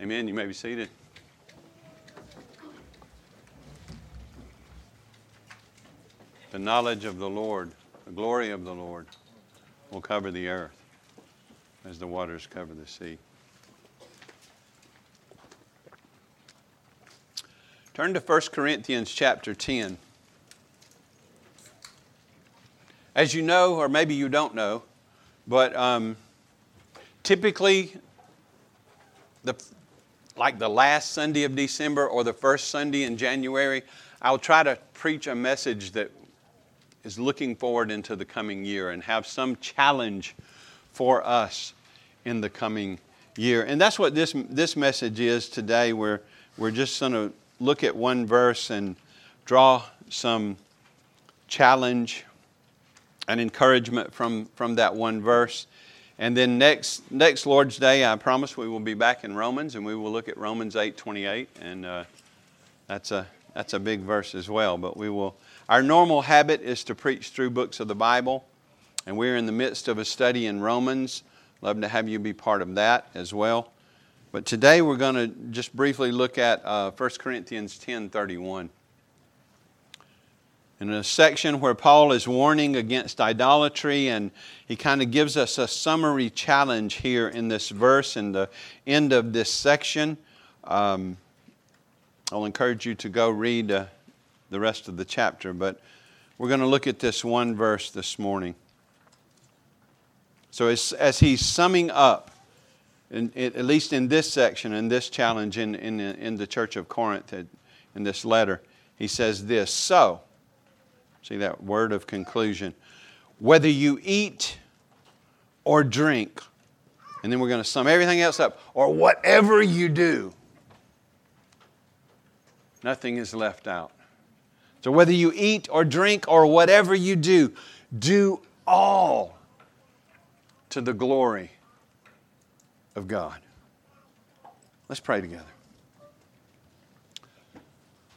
Amen. You may be seated. The knowledge of the Lord, the glory of the Lord, will cover the earth as the waters cover the sea. Turn to 1 Corinthians chapter 10. As you know, or maybe you don't know, but um, typically, the, like the last Sunday of December or the first Sunday in January, I'll try to preach a message that is looking forward into the coming year and have some challenge for us in the coming year. And that's what this, this message is today. We're, we're just going to look at one verse and draw some challenge and encouragement from, from that one verse. And then next, next Lord's Day, I promise we will be back in Romans and we will look at Romans 8 28. And uh, that's, a, that's a big verse as well. But we will, our normal habit is to preach through books of the Bible. And we're in the midst of a study in Romans. Love to have you be part of that as well. But today we're going to just briefly look at uh, 1 Corinthians 10 31. In a section where Paul is warning against idolatry, and he kind of gives us a summary challenge here in this verse in the end of this section. Um, I'll encourage you to go read uh, the rest of the chapter, but we're going to look at this one verse this morning. So, as, as he's summing up, in, at least in this section, in this challenge in, in, in the church of Corinth, in this letter, he says this So, See that word of conclusion. Whether you eat or drink, and then we're going to sum everything else up, or whatever you do, nothing is left out. So whether you eat or drink or whatever you do, do all to the glory of God. Let's pray together.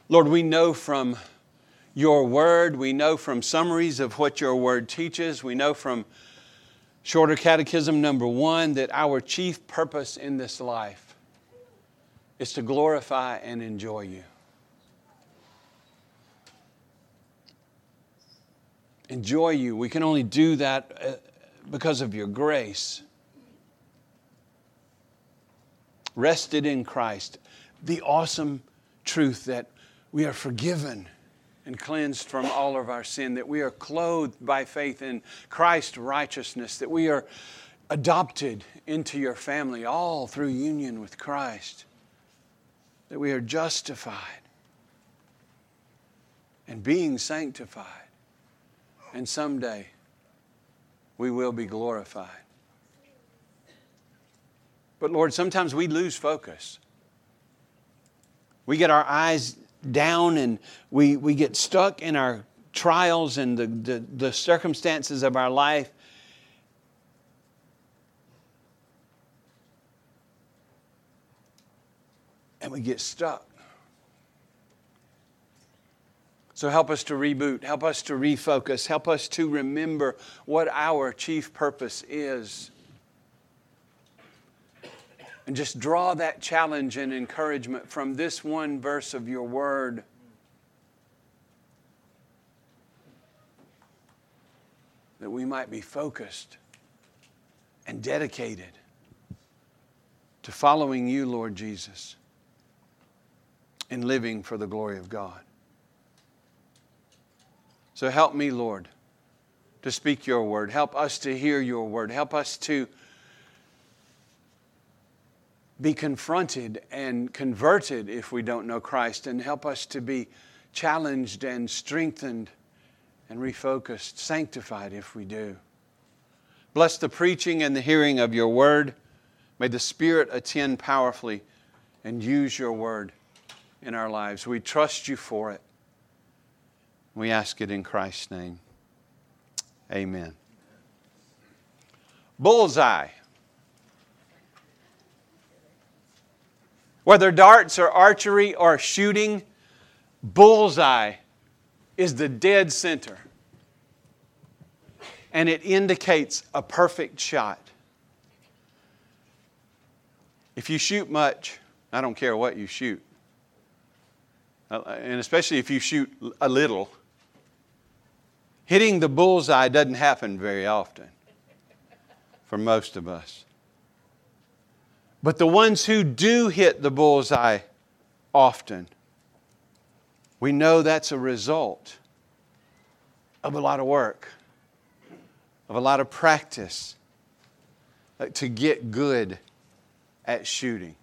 Lord, we know from your word. We know from summaries of what your word teaches. We know from Shorter Catechism number one that our chief purpose in this life is to glorify and enjoy you. Enjoy you. We can only do that uh, because of your grace. Rested in Christ, the awesome truth that we are forgiven and cleansed from all of our sin, that we are clothed by faith in Christ's righteousness, that we are adopted into your family all through union with Christ, that we are justified and being sanctified, and someday we will be glorified. But Lord, sometimes we lose focus. We get our eyes down and we, we get stuck in our trials and the, the, the circumstances of our life. And we get stuck. So help us to reboot, help us to refocus, help us to remember what our chief purpose is and just draw that challenge and encouragement from this one verse of your word. That we might be focused and dedicated to following you, Lord Jesus, and living for the glory of God. So help me, Lord, to speak your word. Help us to hear your word. Help us to be confronted and converted if we don't know Christ, and help us to be challenged and strengthened and refocused, sanctified if we do. Bless the preaching and the hearing of your word. May the Spirit attend powerfully and use your word in our lives. We trust you for it. We ask it in Christ's name. Amen. Bullseye. Whether darts or archery or shooting, bullseye is the dead center. And it indicates a perfect shot. If you shoot much, I don't care what you shoot. Uh, and especially if you shoot a little. Hitting the bullseye doesn't happen very often for most of us. But the ones who do hit the bullseye often, we know that's a result of a lot of work, of a lot of practice uh, to get good at shooting.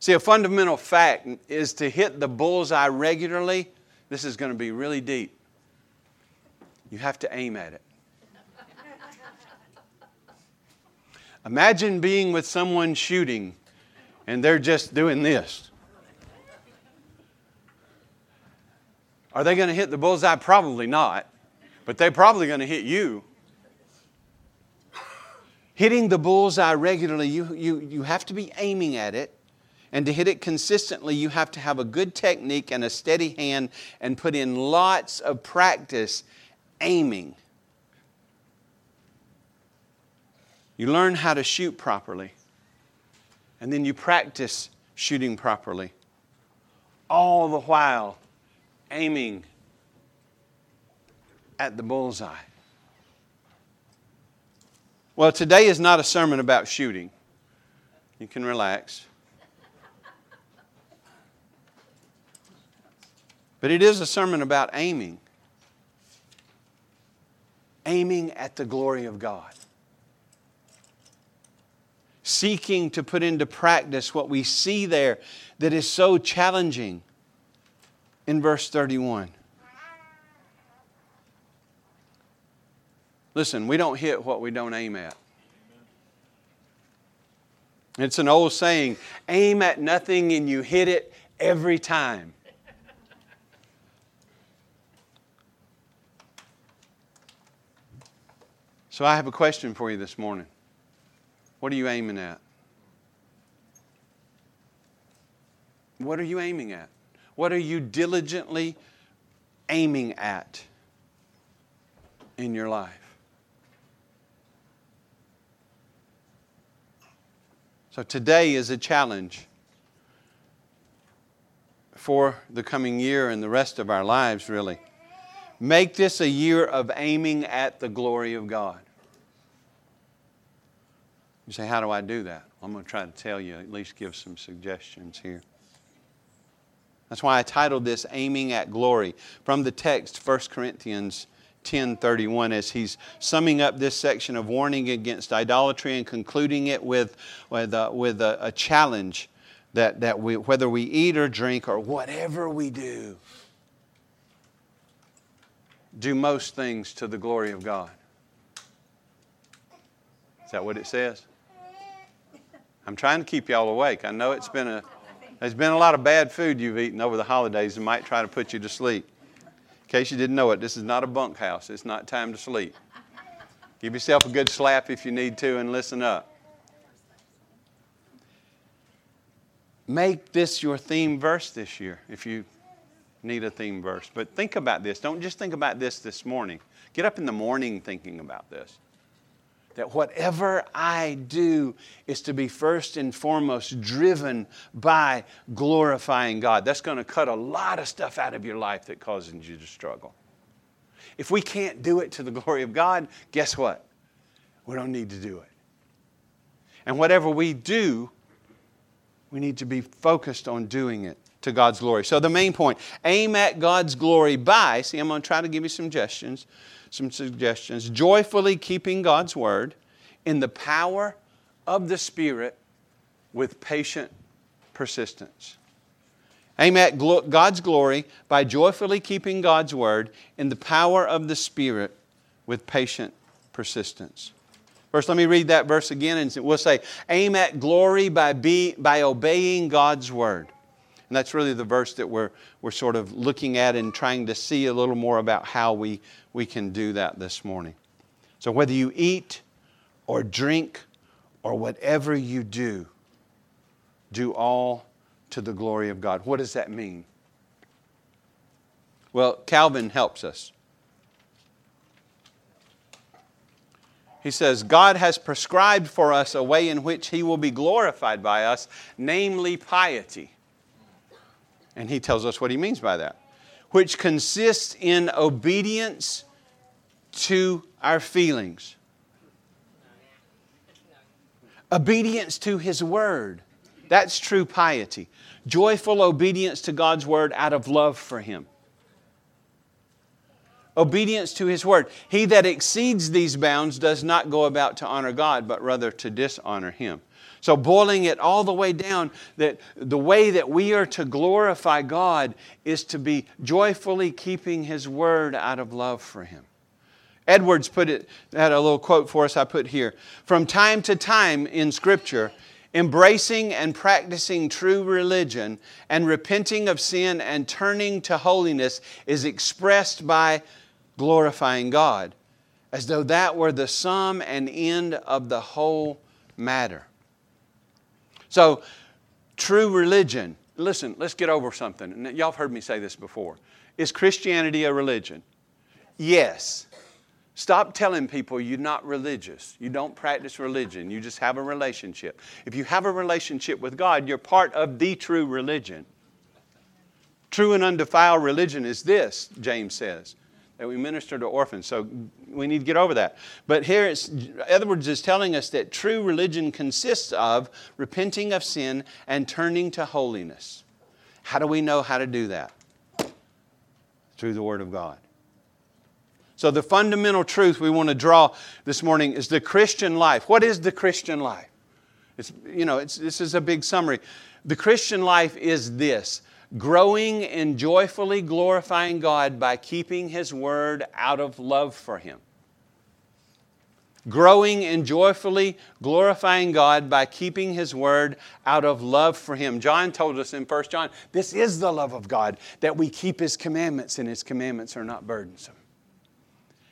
See, a fundamental fact is to hit the bullseye regularly. This is going to be really deep. You have to aim at it. Imagine being with someone shooting and they're just doing this. Are they going to hit the bullseye? Probably not, but they're probably going to hit you. Hitting the bullseye regularly, you, you, you have to be aiming at it. And to hit it consistently, you have to have a good technique and a steady hand and put in lots of practice aiming. You learn how to shoot properly, and then you practice shooting properly. All the while aiming at the bullseye. Well, today is not a sermon about shooting. You can relax. But it is a sermon about aiming. Aiming at the glory of God seeking to put into practice what we see there that is so challenging in verse 31. Listen, we don't hit what we don't aim at. It's an old saying aim at nothing and you hit it every time. So I have a question for you this morning. What are you aiming at? What are you aiming at? What are you diligently aiming at in your life? So today is a challenge for the coming year and the rest of our lives, really. Make this a year of aiming at the glory of God. You say, How do I do that? I'm going to try to tell you, at least give some suggestions here. That's why I titled this Aiming at Glory from the text 1 Corinthians 10:31 as he's summing up this section of warning against idolatry and concluding it with, with, a, with a, a challenge that, that we, whether we eat or drink or whatever we do, do most things to the glory of God. Is that what it says? I'm trying to keep y'all awake. I know it's been a there's been a lot of bad food you've eaten over the holidays and might try to put you to sleep. In case you didn't know it, this is not a bunkhouse. It's not time to sleep. Give yourself a good slap if you need to and listen up. Make this your theme verse this year if you need a theme verse. But think about this. Don't just think about this this morning. Get up in the morning thinking about this that whatever I do is to be first and foremost driven by glorifying God. That's going to cut a lot of stuff out of your life that causes you to struggle. If we can't do it to the glory of God, guess what? We don't need to do it. And whatever we do, we need to be focused on doing it to God's glory. So, the main point aim at God's glory by, see, I'm going to try to give you suggestions some suggestions. Joyfully keeping God's word in the power of the Spirit with patient persistence. Aim at God's glory by joyfully keeping God's word in the power of the Spirit with patient persistence. First, let me read that verse again, and we'll say, Aim at glory by, be, by obeying God's word. And that's really the verse that we're, we're sort of looking at and trying to see a little more about how we, we can do that this morning. So, whether you eat or drink or whatever you do, do all to the glory of God. What does that mean? Well, Calvin helps us. He says, God has prescribed for us a way in which He will be glorified by us, namely piety. And He tells us what He means by that, which consists in obedience to our feelings, obedience to His Word. That's true piety. Joyful obedience to God's Word out of love for Him obedience to his word. He that exceeds these bounds does not go about to honor God, but rather to dishonor him. So, boiling it all the way down, that the way that we are to glorify God is to be joyfully keeping His word out of love for Him. Edwards put it, had a little quote for us I put here. From time to time in Scripture, embracing and practicing true religion and repenting of sin and turning to holiness is expressed by glorifying God, as though that were the sum and end of the whole matter. So, true religion, listen, let's get over something. Y'all have heard me say this before. Is Christianity a religion? Yes. Stop telling people you're not religious. You don't practice religion. You just have a relationship. If you have a relationship with God, you're part of the true religion. True and undefiled religion is this, James says that we minister to orphans. So we need to get over that. But here, Edwards is telling us that true religion consists of repenting of sin and turning to holiness. How do we know how to do that? Through the Word of God. So, the fundamental truth we want to draw this morning is the Christian life. What is the Christian life? It's, you know, it's, this is a big summary. The Christian life is this growing and joyfully glorifying God by keeping His Word out of love for Him. Growing and joyfully glorifying God by keeping His Word out of love for Him. John told us in 1 John, this is the love of God, that we keep His commandments, and His commandments are not burdensome.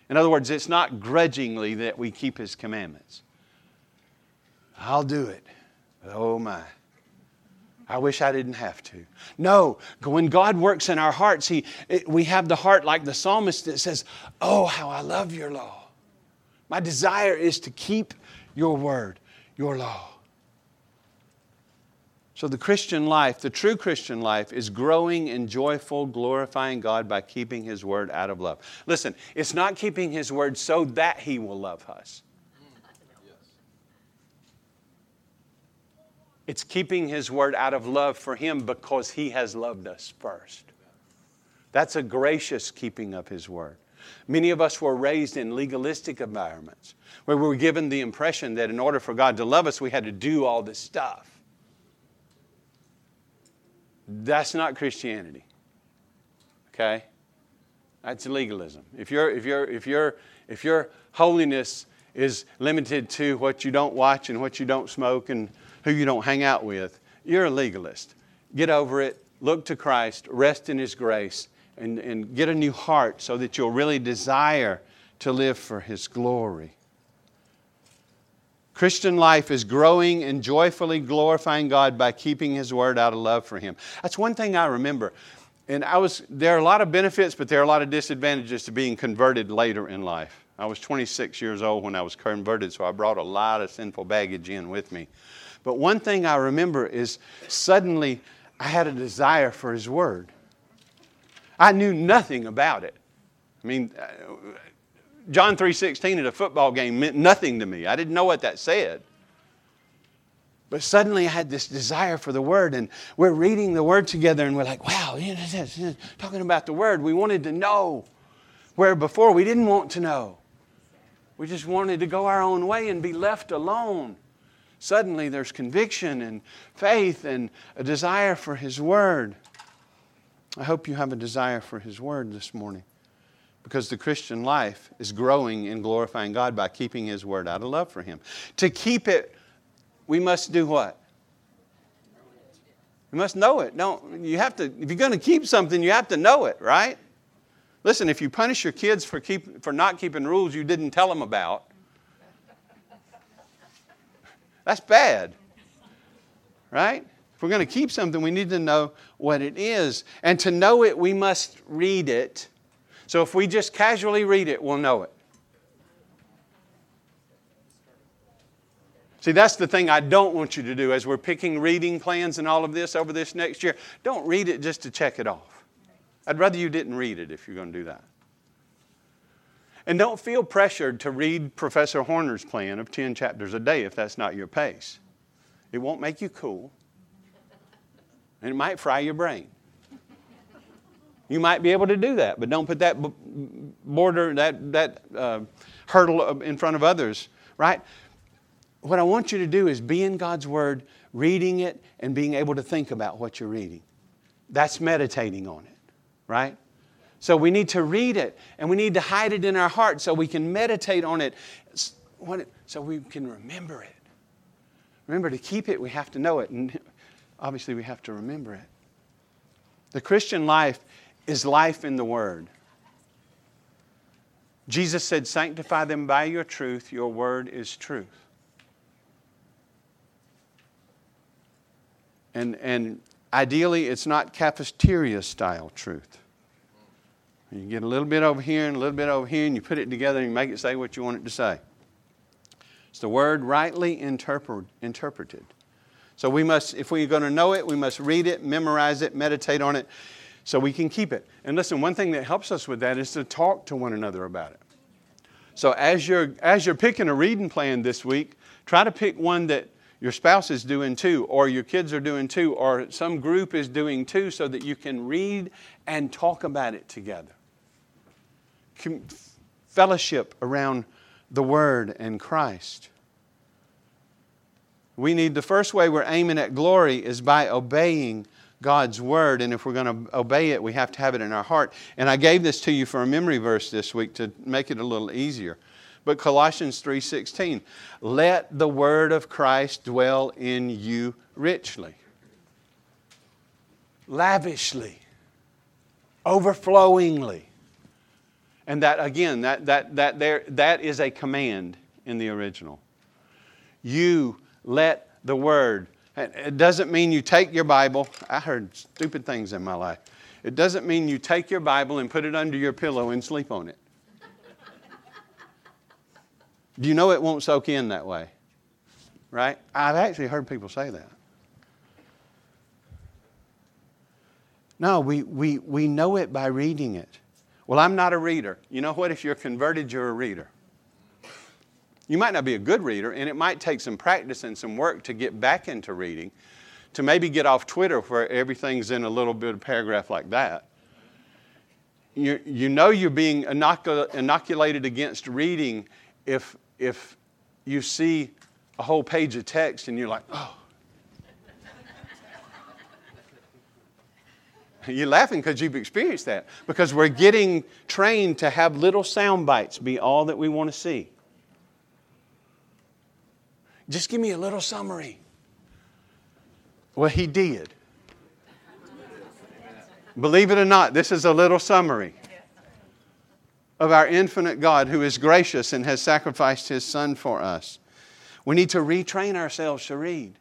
In other words, it's not grudgingly that we keep His commandments. I'll do it. Oh my. I wish I didn't have to. No, when God works in our hearts, he, it, we have the heart like the psalmist that says, Oh, how I love your law. My desire is to keep your word, your law. So, the Christian life, the true Christian life, is growing in joyful, glorifying God by keeping His word out of love. Listen, it's not keeping His word so that He will love us. It's keeping His word out of love for Him because He has loved us first. That's a gracious keeping of His word. Many of us were raised in legalistic environments where we were given the impression that in order for God to love us, we had to do all this stuff. That's not Christianity. Okay? That's legalism. If, you if, you if, you if your holiness is limited to what you don't watch and what you don't smoke and who you don't hang out with, you're a legalist. Get over it, look to Christ, rest in His grace, and, and get a new heart so that you'll really desire to live for His glory. Christian life is growing and joyfully glorifying God by keeping His word out of love for Him. That's one thing I remember. And I was, there are a lot of benefits, but there are a lot of disadvantages to being converted later in life. I was 26 years old when I was converted, so I brought a lot of sinful baggage in with me. But one thing I remember is suddenly I had a desire for His Word. I knew nothing about it. I mean, John 3:16 at a football game meant nothing to me. I didn't know what that said. But suddenly I had this desire for the Word, and we're reading the Word together, and we're like, wow, talking about the Word. We wanted to know where before we didn't want to know. We just wanted to go our own way and be left alone suddenly there's conviction and faith and a desire for His Word. I hope you have a desire for His Word this morning because the Christian life is growing in glorifying God by keeping His Word out of love for Him. To keep it, we must do what? You must know it. Don't you have to if you're going to keep something, you have to know it, right? Listen, if you punish your kids for keep, for not keeping rules you didn't tell them about, that's bad. Right? If we're going to keep something, we need to know what it is. And to know it, we must read it. So if we just casually read it, we'll know it. See, that's the thing I don't want you to do as we're picking reading plans and all of this over this next year. Don't read it just to check it off. I'd rather you didn't read it if you're going to do that. And don't feel pressured to read Professor Horner's plan of 10 chapters a day if that's not your pace. It won't make you cool, and it might fry your brain. You might be able to do that, but don't put that border, that, that uh, hurdle in front of others, right? what I want you to do is be in God's Word, reading it, and being able to think about what you're reading. That's meditating on it, right? So we need to read it and we need to hide it in our heart so we can meditate on it so we can remember it. Remember, to keep it, we have to know it, and obviously, we have to remember it. The Christian life is life in the Word. Jesus said, Sanctify them by your truth, your Word is truth. And, and ideally, it's not cafeteria style truth. You get a little bit over here and a little bit over here, and you put it together and you make it say what you want it to say. It's the word rightly interpret, interpreted. So we must, if we're going to know it, we must read it, memorize it, meditate on it, so we can keep it. And listen, one thing that helps us with that is to talk to one another about it. So as you're as you're picking a reading plan this week, try to pick one that your spouse is doing too, or your kids are doing too, or some group is doing too, so that you can read and talk about it together. Fellowship around the Word and Christ. We need the first way we're aiming at glory is by obeying God's Word. And if we're going to obey it, we have to have it in our heart. And I gave this to you for a memory verse this week to make it a little easier. But Colossians 3:16, let the word of Christ dwell in you richly. Lavishly. Overflowingly. And that again, that that that there that is a command in the original. You let the word it doesn't mean you take your Bible. I heard stupid things in my life. It doesn't mean you take your Bible and put it under your pillow and sleep on it. Do you know it won't soak in that way? Right? I've actually heard people say that. No, we, we, we know it by reading it. Well, I'm not a reader. You know what? If you're converted, you're a reader. You might not be a good reader, and it might take some practice and some work to get back into reading, to maybe get off Twitter where everything's in a little bit of paragraph like that. You, you know you're being inoculated against reading if if you see a whole page of text and you're like, oh. You're laughing because you've experienced that. Because we're getting trained to have little sound bites be all that we want to see. Just give me a little summary. Well, he did. Believe it or not, this is a little summary of our infinite God who is gracious and has sacrificed his Son for us. We need to retrain ourselves to read.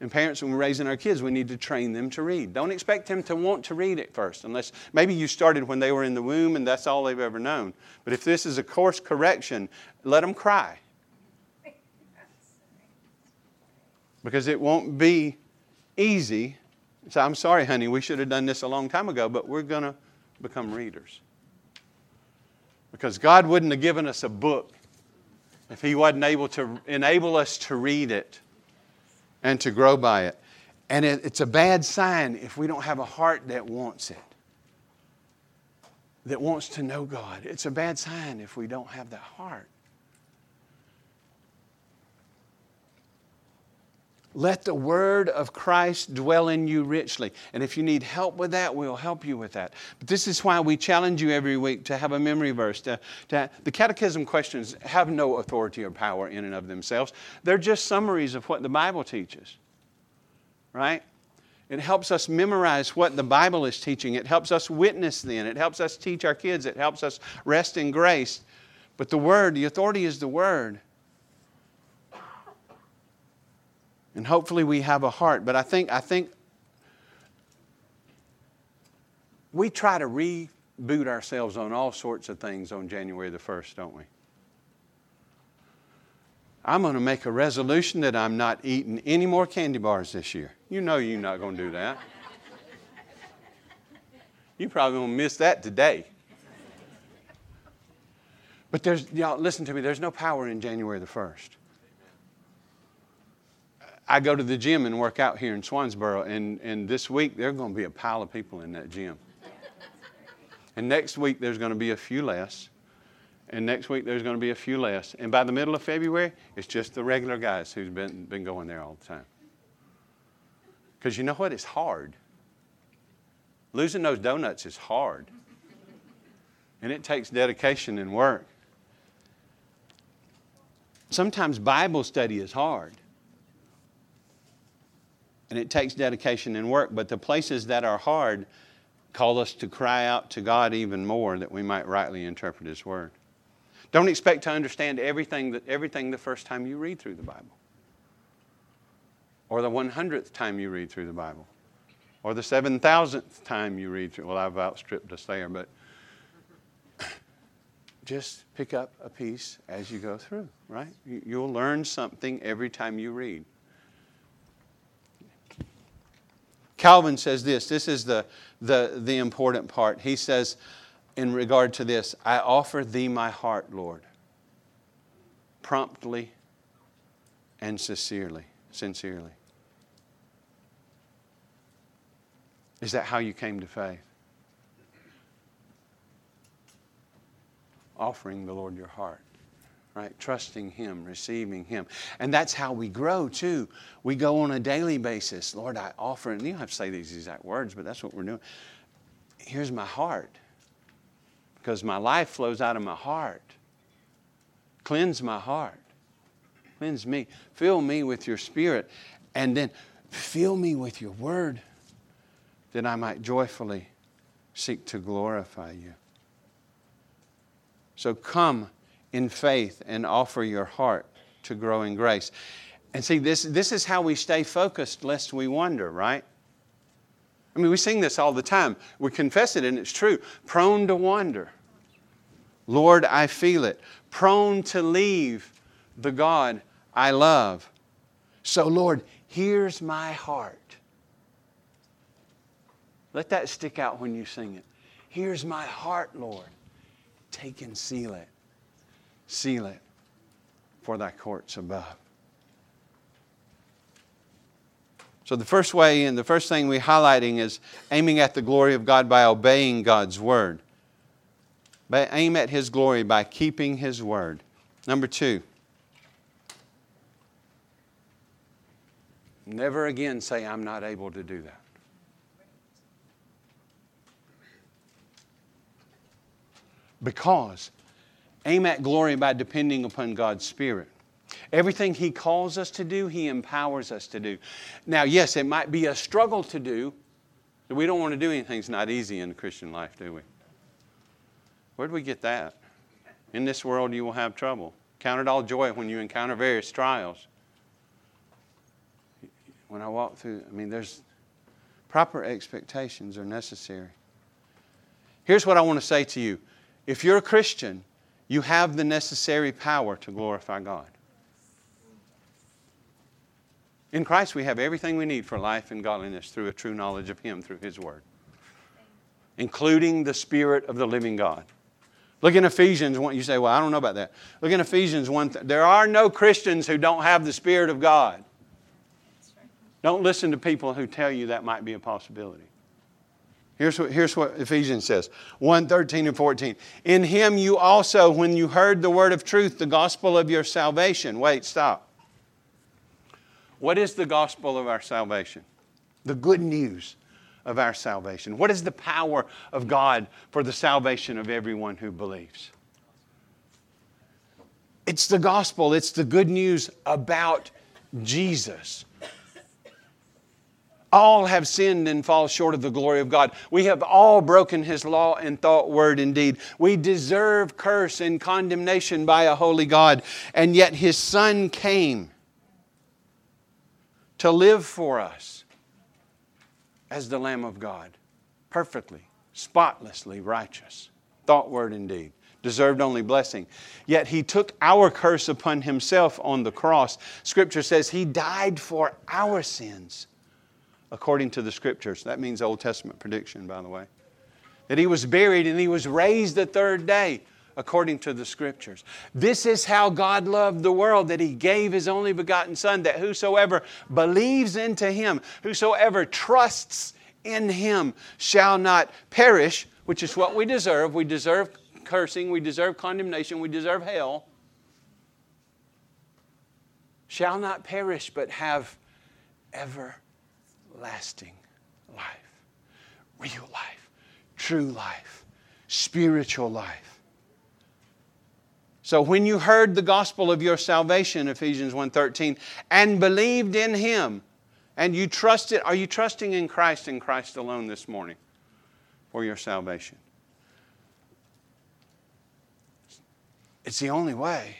And parents, when we're raising our kids, we need to train them to read. Don't expect them to want to read at first, unless maybe you started when they were in the womb and that's all they've ever known. But if this is a course correction, let them cry. Because it won't be easy. So I'm sorry, honey, we should have done this a long time ago, but we're going to become readers. Because God wouldn't have given us a book if He wasn't able to enable us to read it and to grow by it. And it, it's a bad sign if we don't have a heart that wants it, that wants to know God. It's a bad sign if we don't have that heart. Let the word of Christ dwell in you richly. And if you need help with that, we'll help you with that. But this is why we challenge you every week to have a memory verse. To, to, the catechism questions have no authority or power in and of themselves, they're just summaries of what the Bible teaches. Right? It helps us memorize what the Bible is teaching. It helps us witness then. It helps us teach our kids. It helps us rest in grace. But the Word, the authority is the Word. And hopefully we have a heart. But I think, I think we try to reboot ourselves on all sorts of things on January the 1st, don't we? I'm going to make a resolution that I'm not eating any more candy bars this year. You know you're not going to do that. You're probably to miss that today. But there's, y'all, listen to me, there's no power in January the 1st. I go to the gym and work out here in Swansboro, and, and this week there's going to be a pile of people in that gym. And next week there's going to be a few less. And next week there's going to be a few less. And by the middle of February, it's just the regular guys who's been, been going there all the time. Because you know what? It's hard. Losing those donuts is hard. And it takes dedication and work. Sometimes Bible study is hard. And it takes dedication and work. But the places that are hard call us to cry out to God even more that we might rightly interpret His Word. Don't expect to understand everything, that, everything the first time you read through the Bible, or the 100th time you read through the Bible, or the 7,000th time you read through. Well, I've outstripped us there, but just pick up a piece as you go through, right? You'll learn something every time you read. Calvin says this this is the, the, the important part. He says, in regard to this I offer thee my heart, Lord, promptly and sincerely. Sincerely. Is that how you came to faith? Offering the Lord your heart, right? Trusting Him, receiving Him. And that's how we grow too. We go on a daily basis. Lord, I offer, and you don't have to say these exact words, but that's what we're doing. Here's my heart because my life flows out of my heart. Cleanse my heart. Cleanse me. Fill me with your spirit. And then fill me with your word that I might joyfully seek to glorify you. So come in faith and offer your heart to grow in grace. And see, this, this is how we stay focused lest we wander, right? I mean, we sing this all the time. We confess it and it's true. Prone to wander. Lord, I feel it. Prone to leave the God I love. So, Lord, here's my heart. Let that stick out when you sing it. Here's my heart, Lord. Take and seal it. Seal it for thy courts above. So, the first way and the first thing we're highlighting is aiming at the glory of God by obeying God's word. By aim at His glory by keeping His word. Number two, never again say, I'm not able to do that. Because aim at glory by depending upon God's Spirit. Everything He calls us to do, He empowers us to do. Now, yes, it might be a struggle to do. We don't want to do anything that's not easy in the Christian life, do we? Where do we get that? In this world you will have trouble. Count it all joy when you encounter various trials. When I walk through, I mean, there's proper expectations are necessary. Here's what I want to say to you if you're a Christian, you have the necessary power to glorify God. In Christ, we have everything we need for life and godliness through a true knowledge of Him through His Word, including the Spirit of the living God. Look in Ephesians 1. You say, well, I don't know about that. Look in Ephesians 1. There are no Christians who don't have the Spirit of God. Don't listen to people who tell you that might be a possibility. Here's what, here's what Ephesians says 1 13 and 14. In him you also, when you heard the word of truth, the gospel of your salvation. Wait, stop. What is the gospel of our salvation? The good news of our salvation. What is the power of God for the salvation of everyone who believes? It's the gospel, it's the good news about Jesus. All have sinned and fall short of the glory of God. We have all broken His law in thought, word, and deed. We deserve curse and condemnation by a holy God, and yet His Son came to live for us as the Lamb of God, perfectly, spotlessly righteous, thought, word, and deed. deserved only blessing. Yet he took our curse upon himself on the cross. Scripture says he died for our sins according to the scriptures. That means Old Testament prediction, by the way. That he was buried and he was raised the third day according to the scriptures. This is how God loved the world that he gave his only begotten Son, that whosoever believes into him, whosoever trusts in him, shall not perish, which is what we deserve. We deserve cursing, we deserve condemnation, we deserve hell. Shall not perish, but have everlasting life, real life, true life, spiritual life. So when you heard the gospel of your salvation, Ephesians 1:13, and believed in him, and you trusted, are you trusting in Christ and Christ alone this morning for your salvation? It's the only way.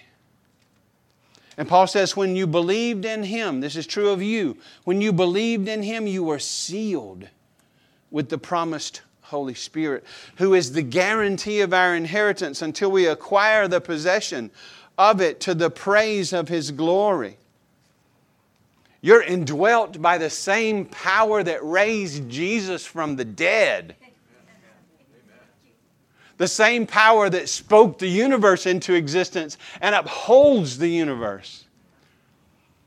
And Paul says, when you believed in him, this is true of you, when you believed in him, you were sealed with the promised Holy Spirit, who is the guarantee of our inheritance until we acquire the possession of it to the praise of His glory. You're indwelt by the same power that raised Jesus from the dead. The same power that spoke the universe into existence and upholds the universe.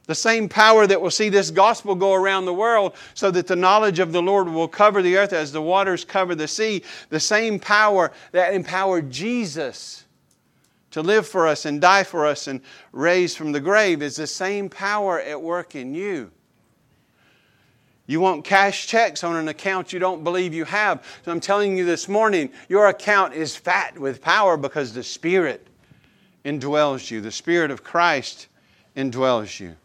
The same power that will see this gospel go around the world so that the knowledge of the Lord will cover the earth as the waters cover the sea. The same power that empowered Jesus to live for us and die for us and raise from the grave is the same power at work in you. You want cash checks on an account you don't believe you have. So I'm telling you this morning, your account is fat with power because the Spirit indwells you. The Spirit of Christ indwells you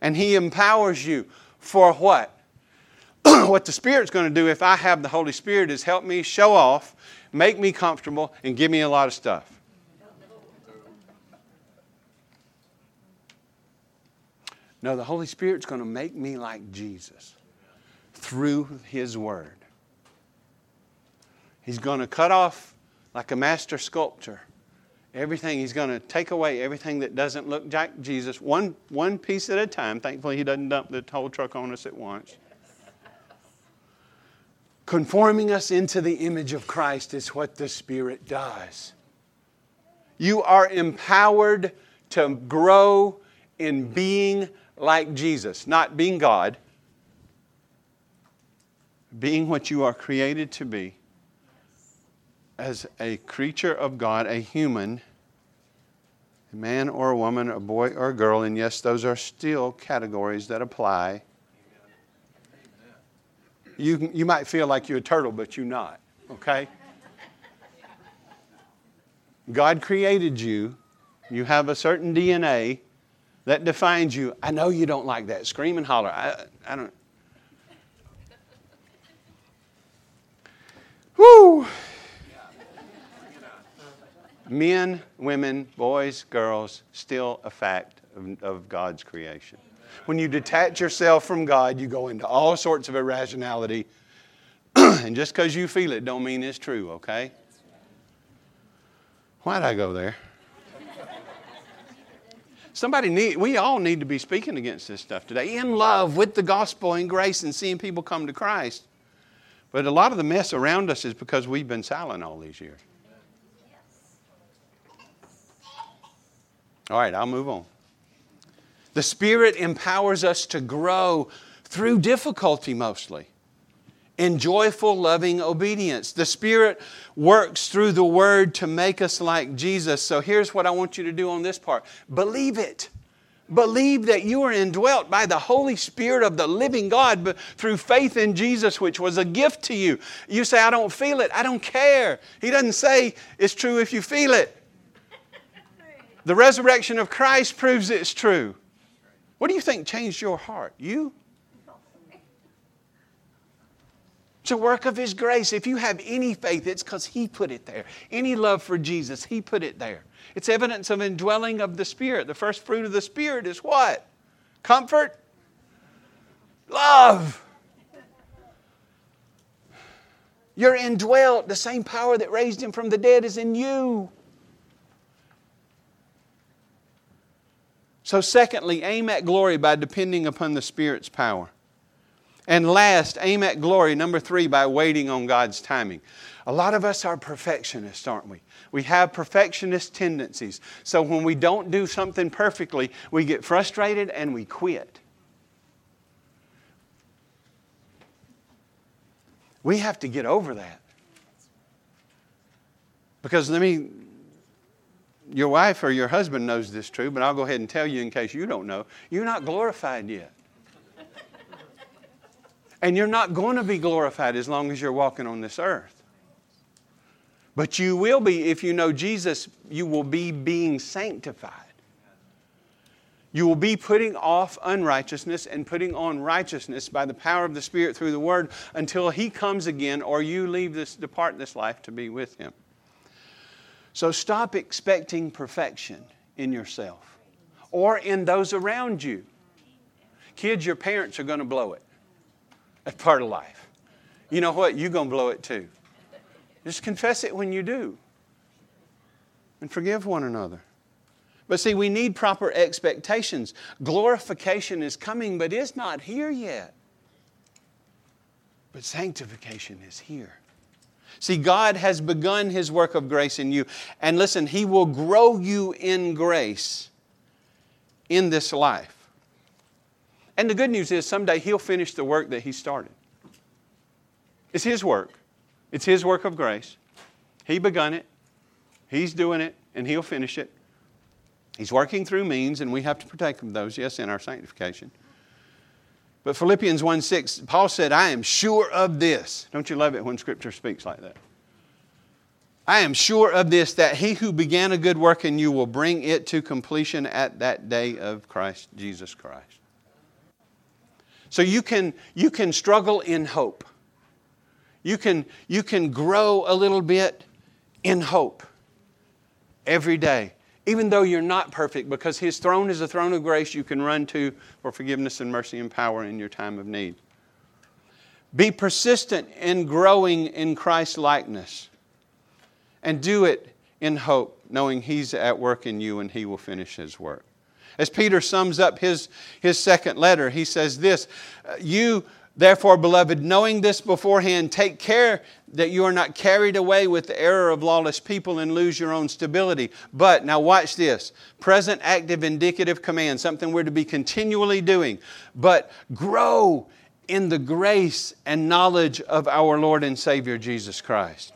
and He empowers you for what? what the Spirit's going to do if I have the Holy Spirit is help me show off, make me comfortable, and give me a lot of stuff. No, the Holy Spirit's going to make me like Jesus through His Word. He's going to cut off like a master sculptor Everything, he's going to take away everything that doesn't look like Jesus, one, one piece at a time. Thankfully, he doesn't dump the whole truck on us at once. Conforming us into the image of Christ is what the Spirit does. You are empowered to grow in being like Jesus, not being God, being what you are created to be as a creature of God, a human, a man or a woman, a boy or a girl, and yes, those are still categories that apply. You, you might feel like you're a turtle, but you're not, okay? God created you. You have a certain DNA that defines you. I know you don't like that. Scream and holler. I, I don't. Whoo! men, women, boys, girls, still a fact of, of God's creation. When you detach yourself from God, you go into all sorts of irrationality. and just because you feel it don't mean it's true, okay? Why'd I go there? Somebody need, we all need to be speaking against this stuff today, in love with the gospel and grace and seeing people come to Christ. But a lot of the mess around us is because we've been silent all these years. All right, I'll move on. The Spirit empowers us to grow through difficulty mostly in joyful, loving obedience. The Spirit works through the Word to make us like Jesus. So here's what I want you to do on this part believe it. Believe that you are indwelt by the Holy Spirit of the living God through faith in Jesus, which was a gift to you. You say, I don't feel it. I don't care. He doesn't say it's true if you feel it. The resurrection of Christ proves it's true. What do you think changed your heart? You? It's a work of His grace. If you have any faith, it's because He put it there. Any love for Jesus, He put it there. It's evidence of indwelling of the Spirit. The first fruit of the Spirit is what? Comfort? Love. You're indwelt. The same power that raised him from the dead is in you. So, secondly, aim at glory by depending upon the Spirit's power. And last, aim at glory, number three, by waiting on God's timing. A lot of us are perfectionists, aren't we? We have perfectionist tendencies. So when we don't do something perfectly, we get frustrated and we quit. We have to get over that. Because let me, your wife or your husband knows this true, but I'll go ahead and tell you in case you don't know. You're not glorified yet. And you're not going to be glorified as long as you're walking on this earth. But you will be, if you know Jesus, you will be being sanctified. You will be putting off unrighteousness and putting on righteousness by the power of the Spirit through the Word until He comes again or you leave this, depart this life to be with Him. So stop expecting perfection in yourself or in those around you. Kids, your parents are going to blow it. That's part of life. You know what? You're going to blow it too. Just confess it when you do and forgive one another. But see, we need proper expectations. Glorification is coming, but it's not here yet. But sanctification is here. See, God has begun His work of grace in you. And listen, He will grow you in grace in this life. And the good news is someday He'll finish the work that He started. It's His work, it's His work of grace. He begun it, He's doing it, and He'll finish it. He's working through means, and we have to partake of those, yes, in our sanctification. But Philippians 1 6, Paul said, I am sure of this. Don't you love it when Scripture speaks like that? I am sure of this, that he who began a good work in you will bring it to completion at that day of Christ, Jesus Christ. So you can, you can struggle in hope. You can, you can grow a little bit in hope every day even though you're not perfect, because His throne is a throne of grace you can run to for forgiveness and mercy and power in your time of need. Be persistent in growing in Christ's likeness and do it in hope, knowing He's at work in you and He will finish His work. As Peter sums up his, his second letter, he says this You Therefore, beloved, knowing this beforehand, take care that you are not carried away with the error of lawless people and lose your own stability. But, now watch this present active indicative command, something we're to be continually doing. But grow in the grace and knowledge of our Lord and Savior Jesus Christ.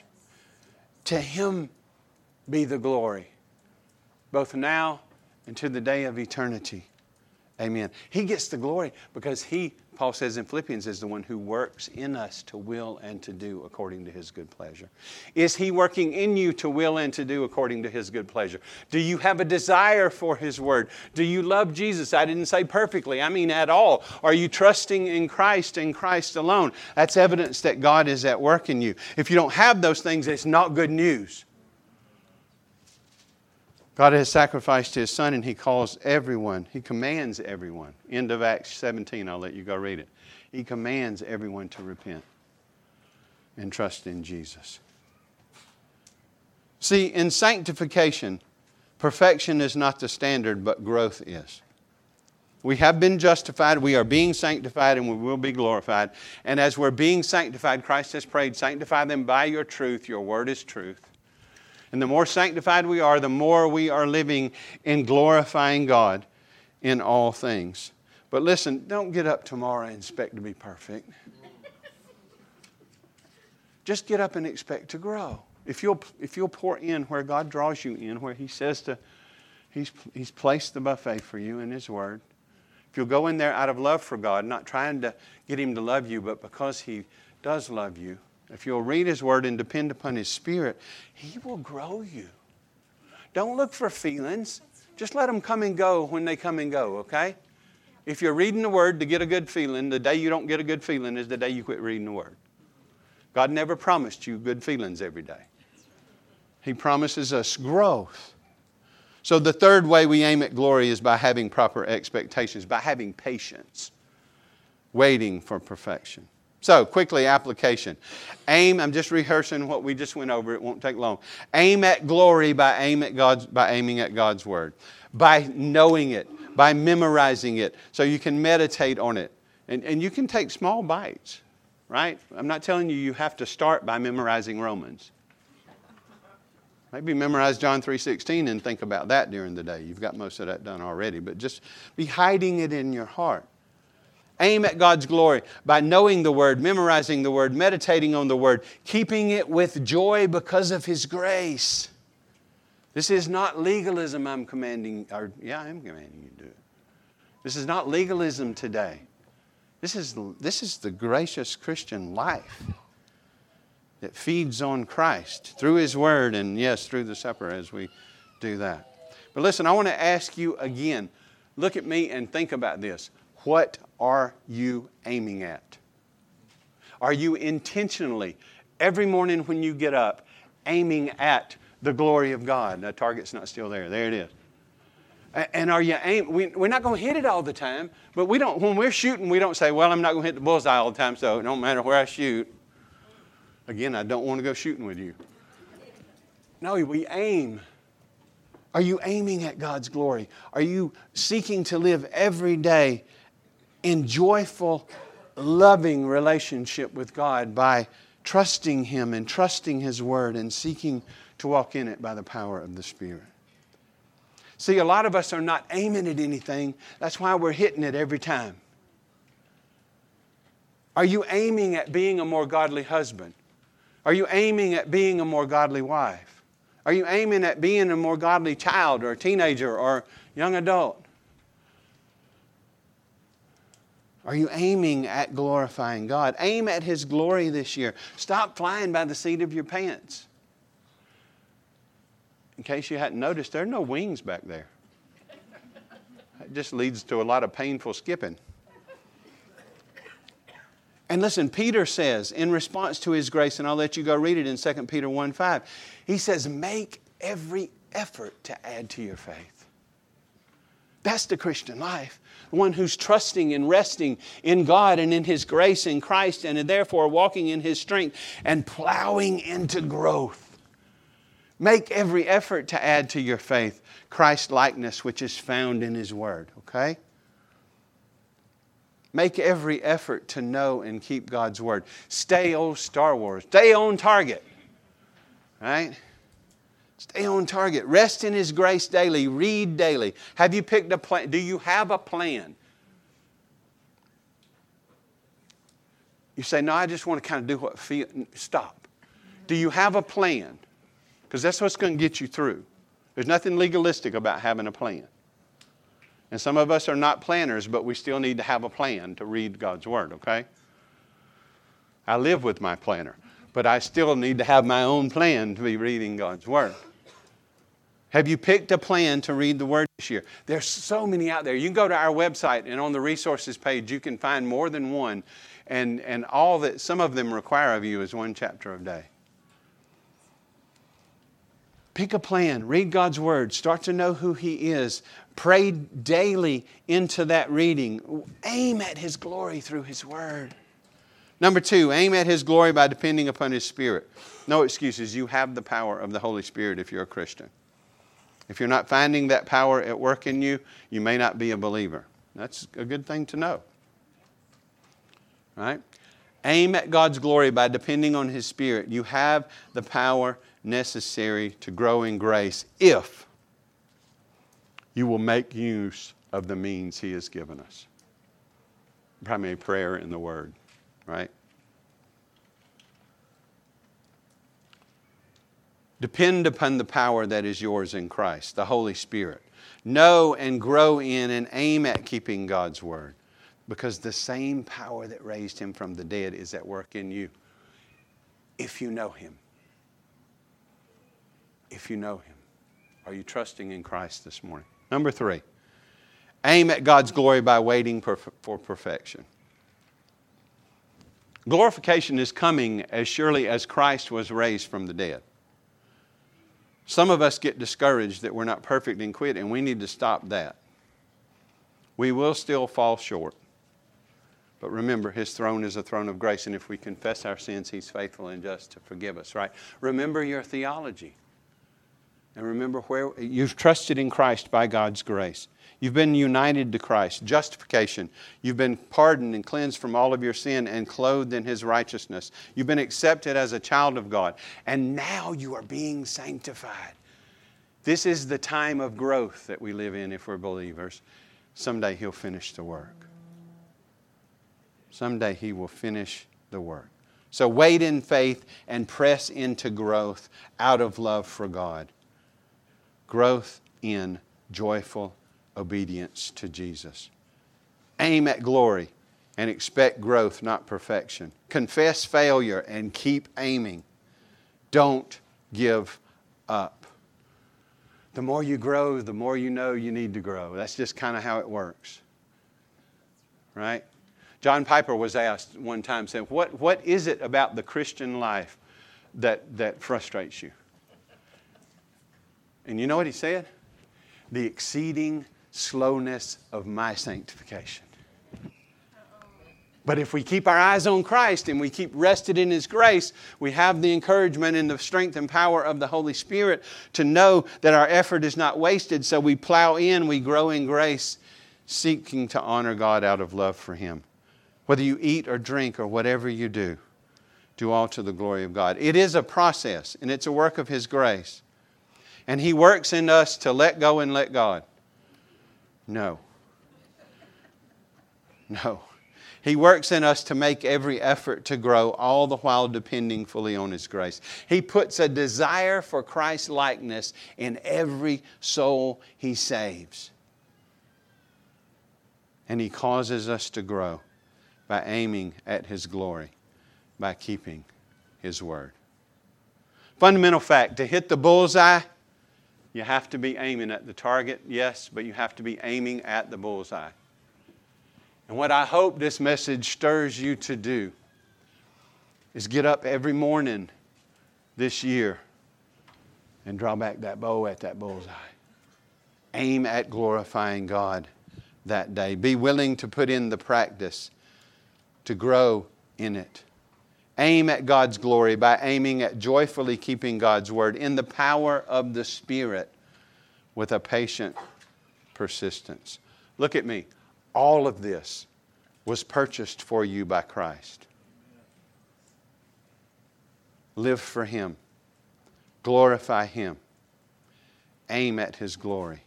To Him be the glory, both now to the day of eternity. Amen. He gets the glory because He Paul says in Philippians, is the one who works in us to will and to do according to his good pleasure. Is he working in you to will and to do according to his good pleasure? Do you have a desire for his word? Do you love Jesus? I didn't say perfectly, I mean at all. Are you trusting in Christ and Christ alone? That's evidence that God is at work in you. If you don't have those things, it's not good news. God has sacrificed his son and he calls everyone, he commands everyone. End of Acts 17, I'll let you go read it. He commands everyone to repent and trust in Jesus. See, in sanctification, perfection is not the standard, but growth is. We have been justified, we are being sanctified, and we will be glorified. And as we're being sanctified, Christ has prayed, Sanctify them by your truth. Your word is truth. And the more sanctified we are, the more we are living in glorifying God in all things. But listen, don't get up tomorrow and expect to be perfect. Just get up and expect to grow. If you'll, if you'll pour in where God draws you in, where He says to, He's, he's placed the buffet for you in His Word. If you'll go in there out of love for God, not trying to get Him to love you, but because He does love you, if you'll read His Word and depend upon His Spirit, He will grow you. Don't look for feelings. Just let them come and go when they come and go, okay? If you're reading the Word to get a good feeling, the day you don't get a good feeling is the day you quit reading the Word. God never promised you good feelings every day, He promises us growth. So, the third way we aim at glory is by having proper expectations, by having patience, waiting for perfection. So, quickly, application. Aim, I'm just rehearsing what we just went over, it won't take long. Aim at glory by, aim at God's, by aiming at God's Word, by knowing it, by memorizing it, so you can meditate on it. And, and you can take small bites, right? I'm not telling you you have to start by memorizing Romans. Maybe memorize John 3:16 and think about that during the day. You've got most of that done already, but just be hiding it in your heart. Aim at God's glory by knowing the Word, memorizing the Word, meditating on the Word, keeping it with joy because of His grace. This is not legalism I'm commanding, or yeah, I am commanding you to do it. This is not legalism today. This is, this is the gracious Christian life that feeds on Christ through His Word and, yes, through the supper as we do that. But listen, I want to ask you again look at me and think about this. What are you aiming at? Are you intentionally, every morning when you get up, aiming at the glory of God? The target's not still there. There it is. And are you aim? We, we're not going to hit it all the time, but we don't. When we're shooting, we don't say, "Well, I'm not going to hit the bullseye all the time, so it don't matter where I shoot." Again, I don't want to go shooting with you. No, we aim. Are you aiming at God's glory? Are you seeking to live every day in joyful, loving relationship with God by trusting Him and trusting His Word and seeking to walk in it by the power of the Spirit. See, a lot of us are not aiming at anything. That's why we're hitting it every time. Are you aiming at being a more godly husband? Are you aiming at being a more godly wife? Are you aiming at being a more godly child or teenager or young adult? Are you aiming at glorifying God? Aim at His glory this year. Stop flying by the seat of your pants. In case you hadn't noticed, there are no wings back there. It just leads to a lot of painful skipping. And listen, Peter says, in response to his grace, and I'll let you go read it in 2 Peter 1 5, he says, Make every effort to add to your faith. That's the Christian life—the one who's trusting and resting in God and in His grace in Christ, and therefore walking in His strength and plowing into growth. Make every effort to add to your faith Christ likeness, which is found in His Word, okay? Make every effort to know and keep God's Word. Stay on Star Wars. Stay on target. Right? Stay on target. Rest in His grace daily. Read daily. Have you picked a plan? Do you have a plan? You say, No, I just want to kind of do what feel. Stop. Do you have a plan? Because that's what's going to get you through. There's nothing legalistic about having a plan. And some of us are not planners, but we still need to have a plan to read God's Word, okay? I live with my planner, but I still need to have my own plan to be reading God's Word. Have you picked a plan to read the Word this year? There's so many out there. You can go to our website, and on the resources page, you can find more than one. And, and all that some of them require of you is one chapter a day. Pick a plan, read God's Word, start to know who He is, pray daily into that reading, aim at His glory through His Word. Number two, aim at His glory by depending upon His Spirit. No excuses. You have the power of the Holy Spirit if you're a Christian. If you're not finding that power at work in you, you may not be a believer. That's a good thing to know. Right? Aim at God's glory by depending on His Spirit. You have the power necessary to grow in grace if you will make use of the means He has given us. Primary prayer in the Word, right? Depend upon the power that is yours in Christ, the Holy Spirit. Know and grow in and aim at keeping God's Word because the same power that raised Him from the dead is at work in you if you know Him. If you know Him. Are you trusting in Christ this morning? Number three, aim at God's glory by waiting for perfection. Glorification is coming as surely as Christ was raised from the dead. Some of us get discouraged that we're not perfect and quit, and we need to stop that. We will still fall short, But remember, his throne is a throne of grace, and if we confess our sins, he's faithful and just to forgive us, right? Remember your theology. And remember where you've trusted in Christ by God's grace. You've been united to Christ, justification. You've been pardoned and cleansed from all of your sin and clothed in His righteousness. You've been accepted as a child of God. And now you are being sanctified. This is the time of growth that we live in if we're believers. Someday He'll finish the work. Someday He will finish the work. So wait in faith and press into growth out of love for God. Growth in joyful obedience to Jesus. Aim at glory and expect growth, not perfection. Confess failure and keep aiming. Don't give up. The more you grow, the more you know you need to grow. That's just kind of how it works. Right? John Piper was asked one time, saying, What, what is it about the Christian life that, that frustrates you? And you know what he said? The exceeding slowness of my sanctification. But if we keep our eyes on Christ and we keep rested in His grace, we have the encouragement and the strength and power of the Holy Spirit to know that our effort is not wasted. So we plow in, we grow in grace, seeking to honor God out of love for Him. Whether you eat or drink or whatever you do, do all to the glory of God. It is a process and it's a work of His grace. And He works in us to let go and let God. No. No. He works in us to make every effort to grow, all the while depending fully on His grace. He puts a desire for Christ likeness in every soul He saves. And He causes us to grow by aiming at His glory, by keeping His word. Fundamental fact to hit the bullseye, you have to be aiming at the target, yes, but you have to be aiming at the bullseye. And what I hope this message stirs you to do is get up every morning this year and draw back that bow at that bullseye. Aim at glorifying God that day. Be willing to put in the practice to grow in it. Aim at God's glory by aiming at joyfully keeping God's word in the power of the Spirit with a patient persistence. Look at me. All of this was purchased for you by Christ. Live for Him, glorify Him, aim at His glory.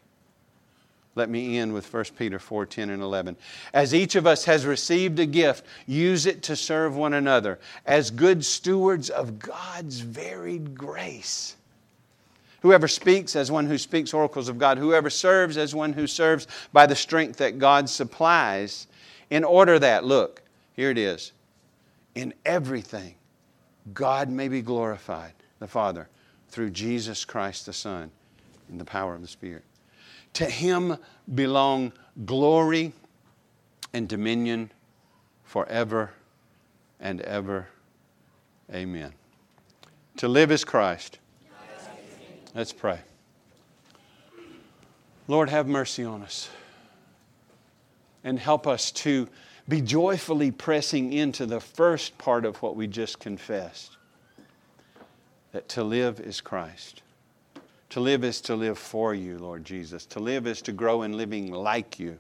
Let me end with 1 Peter 4 10 and 11. As each of us has received a gift, use it to serve one another as good stewards of God's varied grace. Whoever speaks as one who speaks oracles of God, whoever serves as one who serves by the strength that God supplies, in order that, look, here it is, in everything, God may be glorified, the Father, through Jesus Christ the Son, in the power of the Spirit. To him belong glory and dominion forever and ever. Amen. To live is Christ. Let's pray. Lord, have mercy on us and help us to be joyfully pressing into the first part of what we just confessed that to live is Christ. To live is to live for you, Lord Jesus. To live is to grow in living like you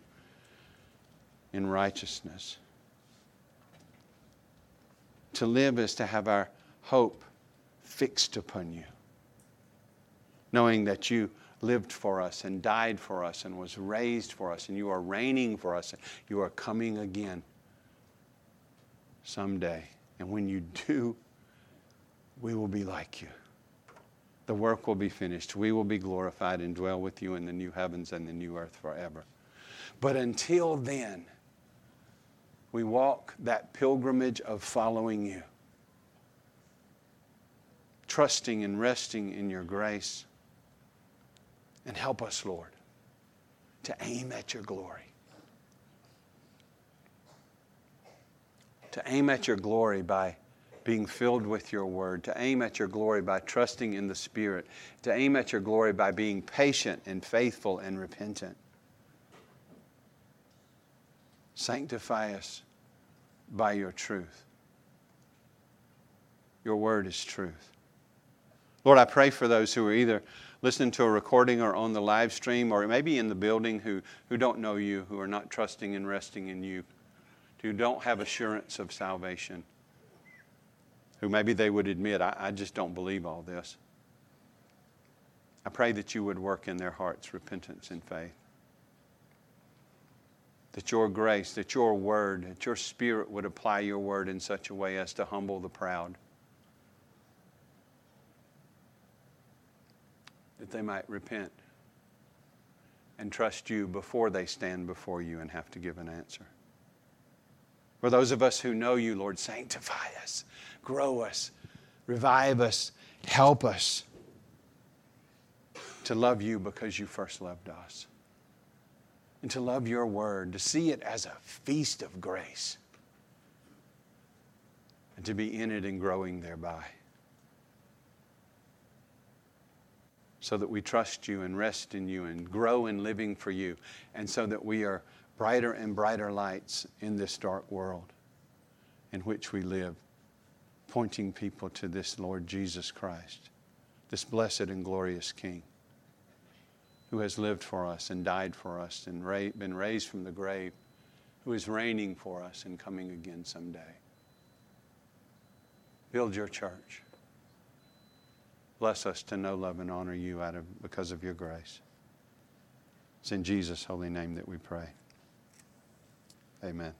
in righteousness. To live is to have our hope fixed upon you, knowing that you lived for us and died for us and was raised for us, and you are reigning for us, and you are coming again someday. And when you do, we will be like you the work will be finished. We will be glorified and dwell with you in the new heavens and the new earth forever. But until then, we walk that pilgrimage of following you, trusting and resting in your grace. And help us, Lord, to aim at your glory. To aim at your glory by being filled with your word, to aim at your glory by trusting in the Spirit, to aim at your glory by being patient and faithful and repentant. Sanctify us by your truth. Your word is truth. Lord, I pray for those who are either listening to a recording or on the live stream or maybe in the building who, who don't know you, who are not trusting and resting in you, who don't have assurance of salvation, who maybe they would admit, I, I just don't believe all this. I pray that you would work in their hearts repentance and faith. That your grace, that your word, that your spirit would apply your word in such a way as to humble the proud. That they might repent and trust you before they stand before you and have to give an answer. For those of us who know you, Lord, sanctify us, grow us, revive us, help us to love you because you first loved us. And to love your word, to see it as a feast of grace, and to be in it and growing thereby. So that we trust you and rest in you and grow in living for you, and so that we are brighter and brighter lights in this dark world in which we live, pointing people to this Lord Jesus Christ, this blessed and glorious King who has lived for us and died for us and ra- been raised from the grave, who is reigning for us and coming again someday. Build your church. Bless us to know, love, and honor you out of, because of your grace. It's in Jesus' holy name that we pray. Amen.